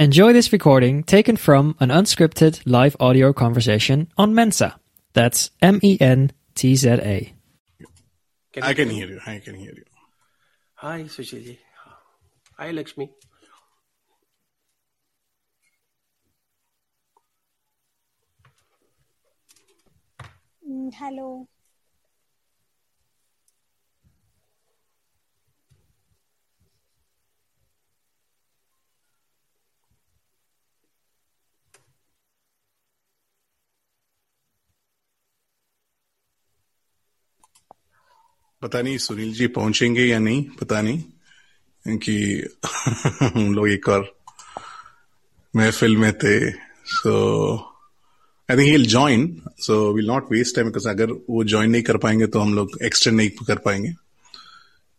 Enjoy this recording taken from an unscripted live audio conversation on Mensa. That's M E N T Z A. I can hear you. I can hear you. Hi, Sushil Hi, Lakshmi. Mm, hello. पता नहीं सुनील जी पहुँचेंगे या नहीं, पता नहीं, क्योंकि हम लोग एक और महफिल में थे so I think he join so will not waste time because अगर वो ज्वाइन नहीं कर पाएँगे तो हम लोग एक्सटेंड नहीं कर पाएँगे।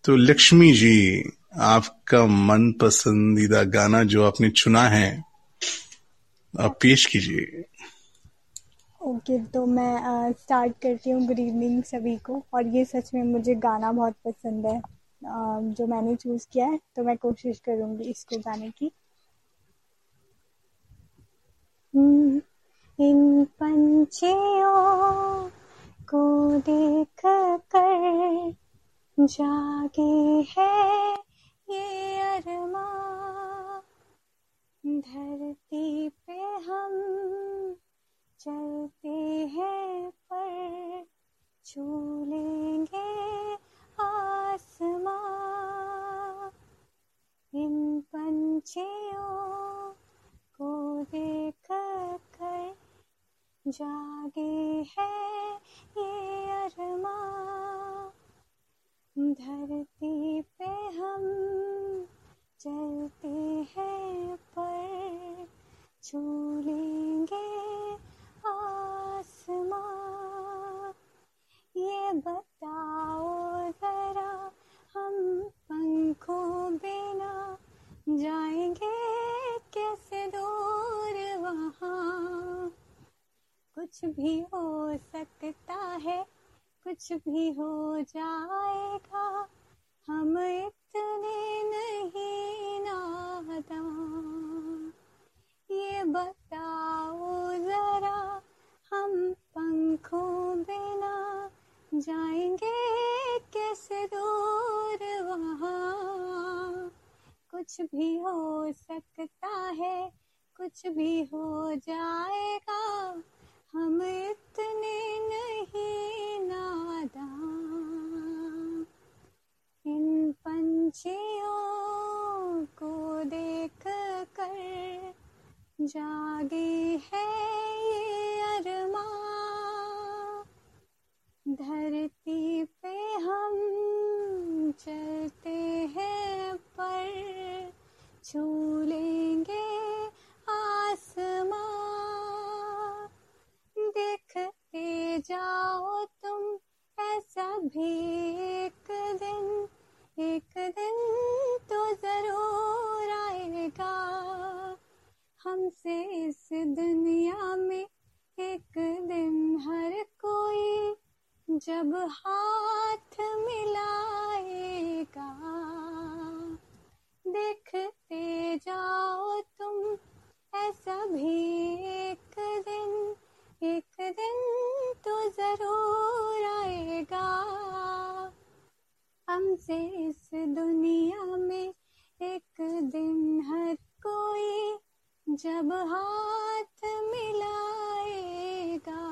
तो लक्ष्मी जी, आपका मन पसंदीदा गाना जो आपने चुना है, आप पेश कीजिए। ओके okay, तो मैं स्टार्ट करती हूँ गुड इवनिंग सभी को। और ये सच में मुझे गाना बहुत पसंद है। uh, जो मैंने चूज़ किया है तो मैं कोशिश करूँगी इसको गाने की। हम्म, इन पंछियों को देख कर जागे है ये अरमा। धरती पे हम चलते हैं पर छू लेंगे आसमां। इन पंछियों को देख कर जागे है ये अरमा धरती पे हम चलते हैं पर छू लेंगे बताओ जरा, हम पंखों बिना जाएँगे कैसे दूर वहाँ? कुछ भी हो सकता है, कुछ भी हो जाएगा, हम इतने नहीं नादा ये बताओ जरा जाएँगे? कैसे दूर वहाँ? कुछ भी हो सकता है, कुछ भी हो जाएगा। हम इतने छू आसमां। देखते जाओ तुम, ऐसा भी एक दिन। एक दिन तो ज़रूर आएगा। हमसे इस दुनिया में एक दिन हर कोई जब हाथ ज़रूर आएगा। हमसे इस दुनिया में एक दिन हर कोई जब हाथ मिलाएगा।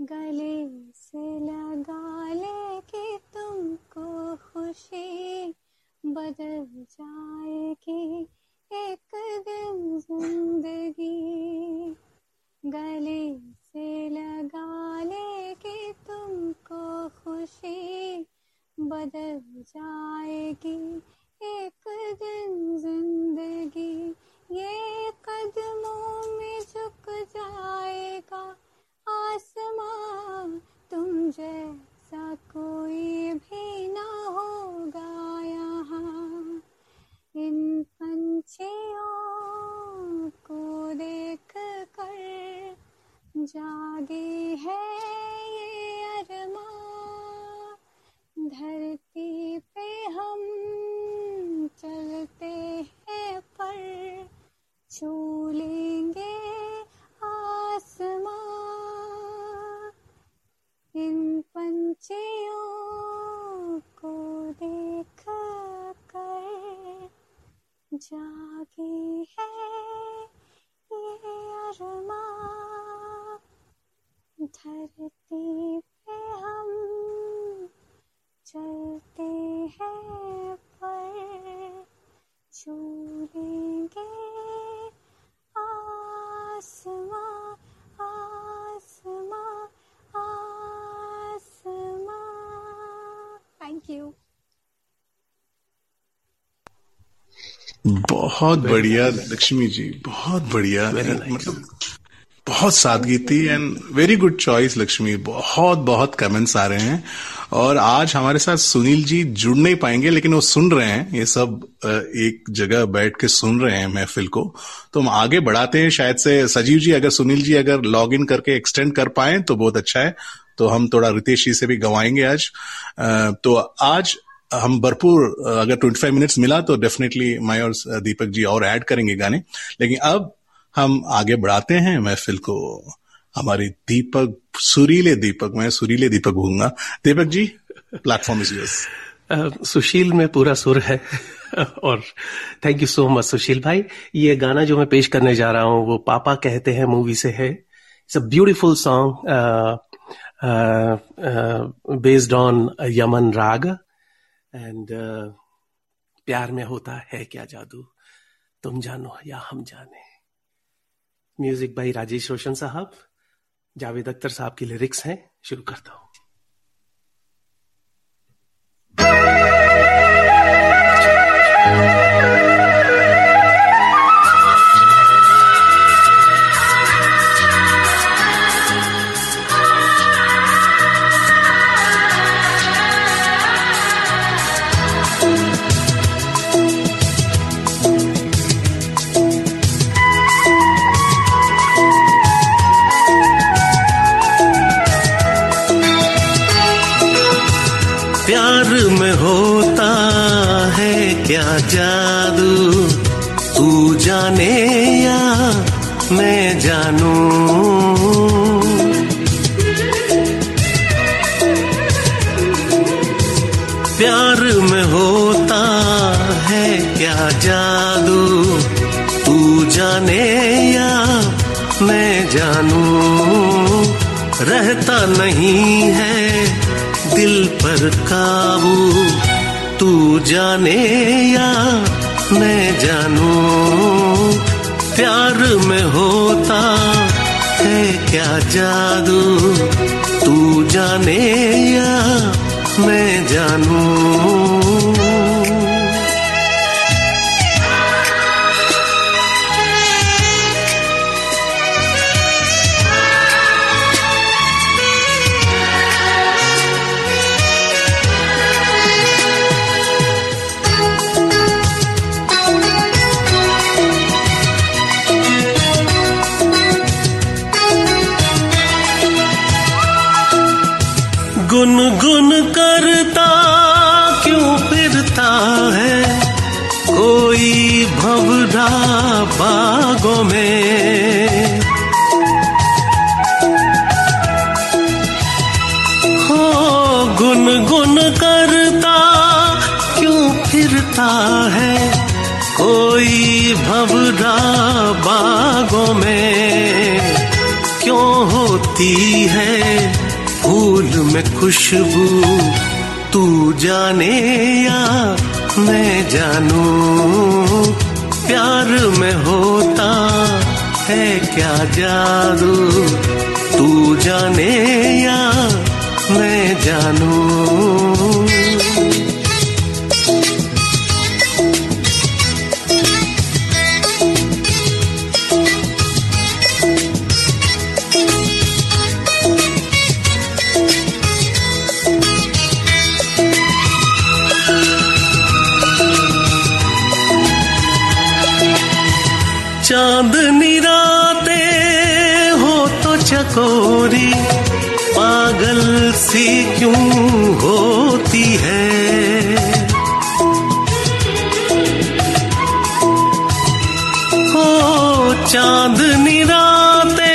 गले से लगा ले कि तुमको खुशी बदल जाएगी। एक दिन ज़िंदगी गले से लगा कि तुमको खुशी बदल जाएगी। एक दिन जागे है ये अरमा। धरती पे हम चलते हैं पर छू लेंगे आसमां आसमां आसमां। थैंक यू बहुत बढ़िया लक्ष्मी जी बहुत बढ़िया मतलब बहुत सादगी थी and very good choice Lakshmi. बहुत बहुत कमेंट्स आ रहे हैं। और आज हमारे साथ सुनील जी जुड़ नहीं पाएँगे लेकिन वो सुन रहे हैं। ये सब एक जगह बैठ के सुन रहे हैं महफिल को। तो हम आगे बढ़ाते हैं। शायद से सजीव जी अगर सुनील जी अगर लॉग इन करके एक्सटेंड कर पाए तो बहुत अच्छा है। तो हम थोड़ा रितेश जी से भी गवाएँगे आज। तो आज हम भरपूर अगर 25 मिनट्स मिला तो डेफिनेटली मैं और दीपक जी और ऐड करेंगे गाने। लेकिन अब हम आगे बढ़ाते हैं। महफिल को, हमारे दीपक, सुरीले दीपक, मैं सुरीले दीपक कहूँगा Deepak ji platform is yours Sushil में पूरा सुर है। और thank you so much Sushil भाई। ये गाना जो मैं पेश करने जा रहा हूँ, वो पापा कहते हैं मूवी से है। It's a beautiful song based on Yaman raag. And uh, प्यार में होता है क्या जादू? तुम जानो या हम जाने। म्यूज़िक बाई राजेश रोशन साहब जावेद अख्तर साहब की लिरिक्स हैं। शुरू करता हूँ। जानू, रहता नहीं है दिल पर काबू। तू जाने या मैं जानू, प्यार में होता है क्या जादू? तू जाने या मैं जानू? कोई भवरा बागों में क्यों होती है फूल में खुशबू? तू जाने या मैं जानू? प्यार में होता है क्या जादू? तू जाने या मैं जानू? तो चकोरी पागल सी क्यों होती है? हो चांदनी राते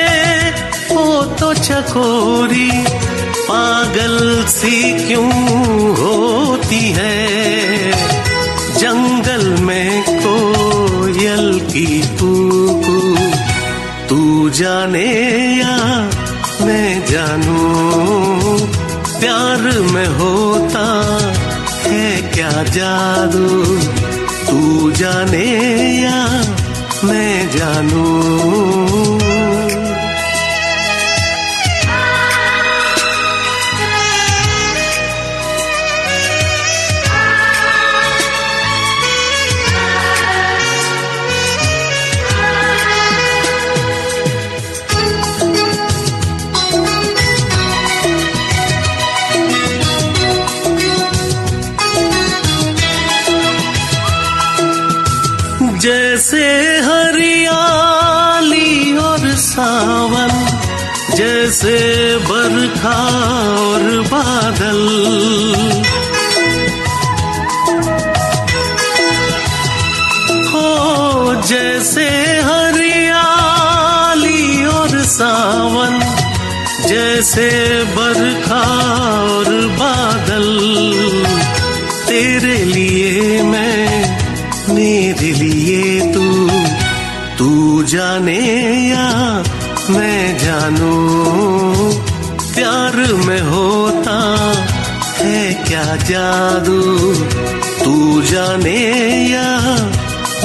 हो तो चकोरी पागल सी क्यों होती है? जंगल में कोयल की कूकू तू जाने या मैं जानू, प्यार में होता है क्या जादू? तू जाने या मैं जानू जैसे हरियाली और सावन, जैसे बरखा और बादल। हो जैसे हरियाली और सावन, जैसे बरखा जाने या मैं जानू? प्यार में होता है क्या जादू? तू जाने या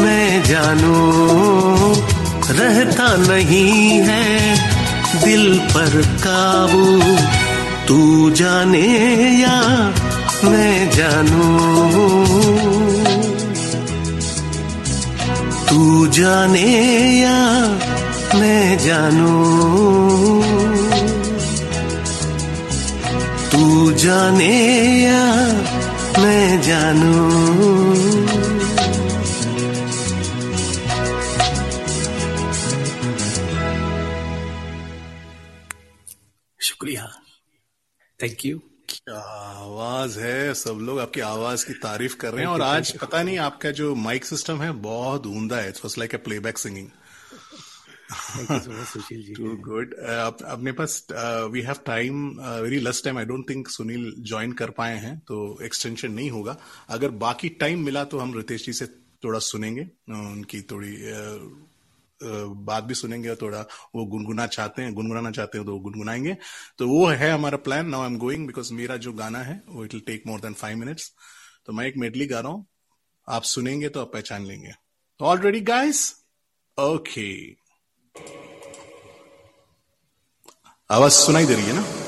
मैं जानू? रहता नहीं है दिल पर काबू। तू जाने या मैं जानू? तू जाने या मैं जानू? तू जाने या मैं जानू? शुक्रिया। थैंक यू क्या आवाज़ है? सब लोग आपकी आवाज़ की तारीफ़ कर रहे हैं और आज पता नहीं आपका जो माइक सिस्टम है बहुत ऊंदा है। It's like a playback singing Sushil ji too good अपने पास we have time very less time I don't think Sunil join कर पाए हैं तो एक्सटेंशन नहीं होगा। अगर बाकी टाइम मिला तो हम रितेश जी से थोड़ा सुनेंगे उनकी थोड़ी बात भी सुनेंगे और थोड़ा वो गुनगुना चाहते हैं, गुनगुनाना चाहते हैं तो गुनगुनाएँगे। तो वो है हमारा plan now I am going because मेरा जो गाना है, वो it will take more than five minutes तो मैं एक मेडली गा रहा हूँ। आप सुनेंगे तो आप पहचान लेंगे। ऑलरेडी गाइस ओके आवाज़ सुनाई दे रही है ना?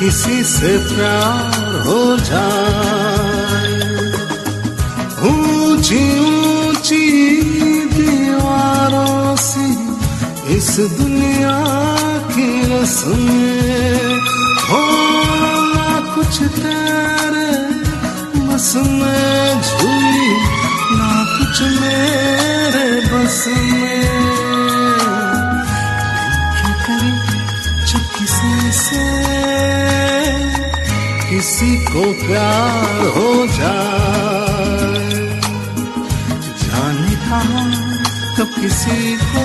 किसी से प्यार हो जाए। ऊँची ऊँची दीवारों से इस दुनिया की रस्में हो ना कुछ तेरे बस में झूली, ना कुछ मेरे बस में। किसी से किसी को प्यार हो जाए। जाने कहा तो किसी को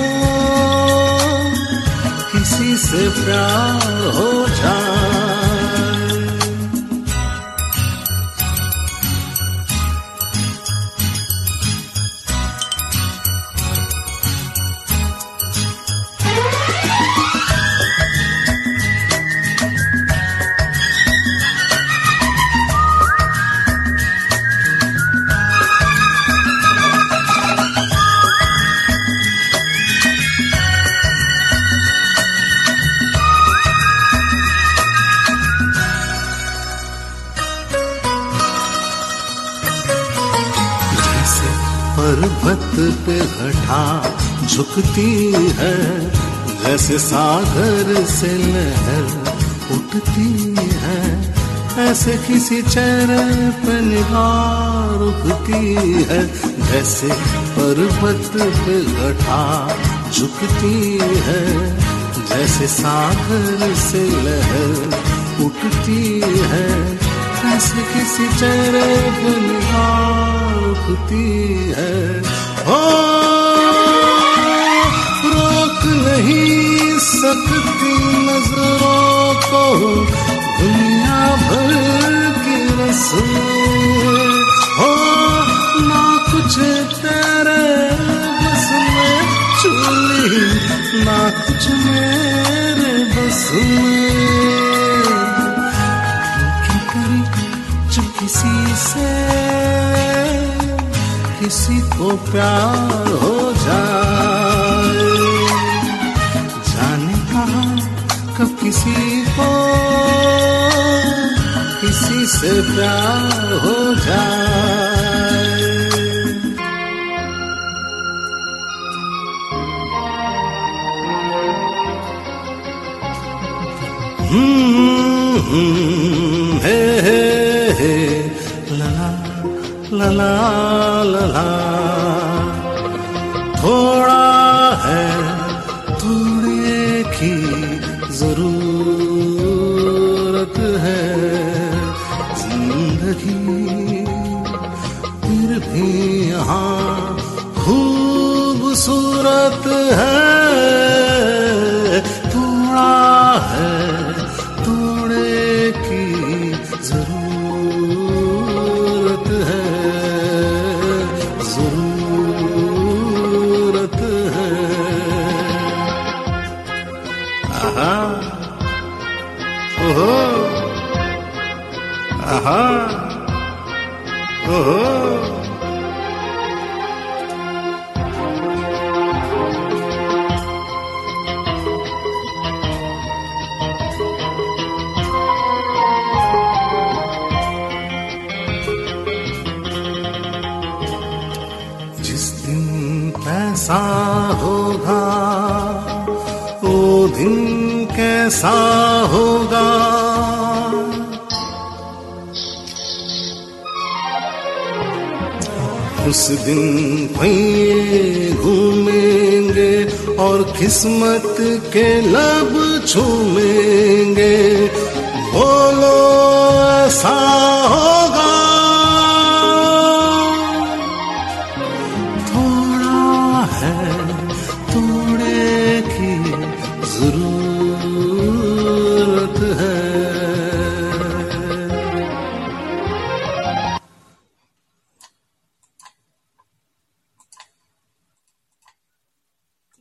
किसी से प्यार हो जाए। घटा झुकती है, जैसे सागर से लहर उठती है, ऐसे किसी चेहरे पर निगाह रुकती है, जैसे पर्वत पे घटा झुकती है, जैसे सागर से लहर उठती है, ऐसे किसी चेहरे पर निगाह रुकती है। ओ रोक नहीं सकती नज़रों को दुनिया भर की रस्में। हो, ना कुछ तेरे बस में चुली, ना कुछ मेरे बस में। किसी से किसी को प्यार हो जाए। जाने कहा कब किसी को किसी से प्यार पैसा होगा? वो दिन कैसा होगा? उस दिन भैये घूमेंगे और किस्मत के लब छूमेंगे। बोलो ऐसा होगा?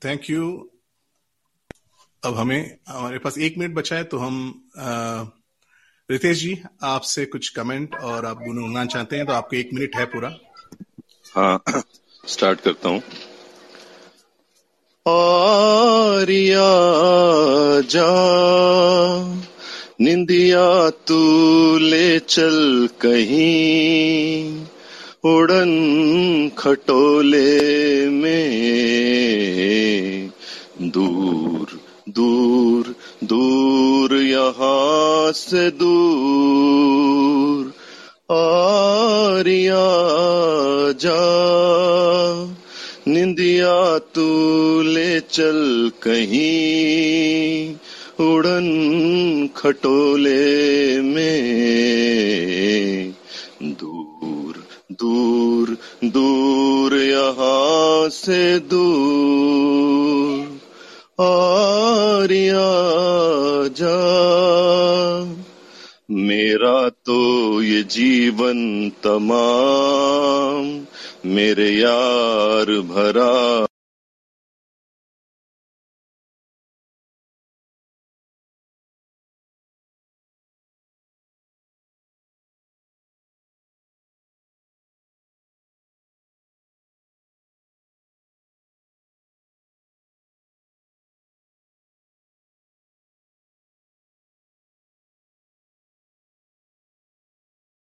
थैंक यू अब हमें हमारे पास एक मिनट बचा है तो हम रितेश जी आपसे कुछ कमेंट और आप गुनगुनाना चाहते हैं तो आपको एक मिनट है पूरा। हाँ स्टार्ट करता हूँ। आरिया जा निंदिया तू ले चल कहीं उड़न खटोले में दूर दूर दूर यहाँ से दूर आरिया जा। निंदिया तू ले चल कहीं मेरा तो ये जीवन तमाम मेरे यार भरा